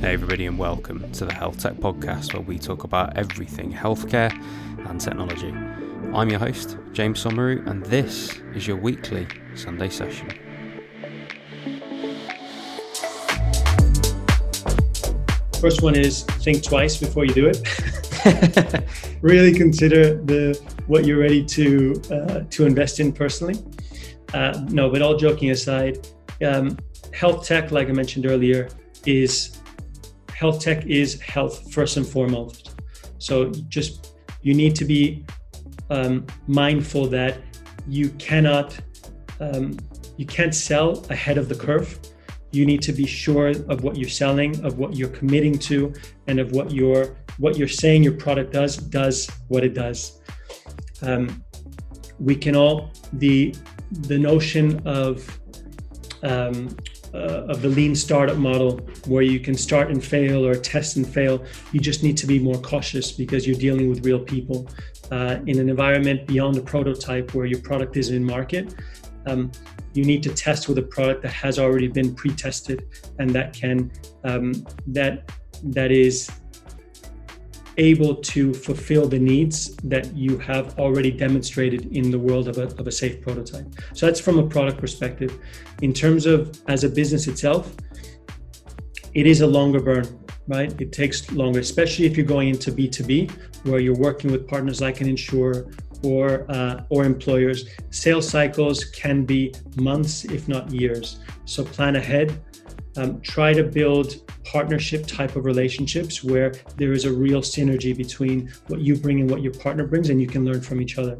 Hey, everybody, and welcome to the Health Tech Podcast, where we talk about everything healthcare and technology. I'm your host, James Somauroo, and this is your weekly Sunday session. First one is think twice before you do it. really consider the what you're ready to uh, to invest in personally. Uh, no, but all joking aside, um, health tech, like I mentioned earlier, is health tech is health first and foremost. So just you need to be um, mindful that you cannot um, you can't sell ahead of the curve. You need to be sure of what you're selling, of what you're committing to, and of what your what you're saying your product does does what it does. Um, we can all the the notion of um, uh, of the lean startup model where you can start and fail or test and fail you just need to be more cautious because you're dealing with real people uh, in an environment beyond a prototype where your product is in market. Um, you need to test with a product that has already been pre-tested and that can um, that that is able to fulfill the needs that you have already demonstrated in the world of a, of a safe prototype. So that's from a product perspective. In terms of as a business itself, it is a longer burn, right? It takes longer, especially if you're going into B2B, where you're working with partners like an insurer or uh, or employers. Sales cycles can be months, if not years. So plan ahead. Um, try to build partnership type of relationships where there is a real synergy between what you bring and what your partner brings, and you can learn from each other.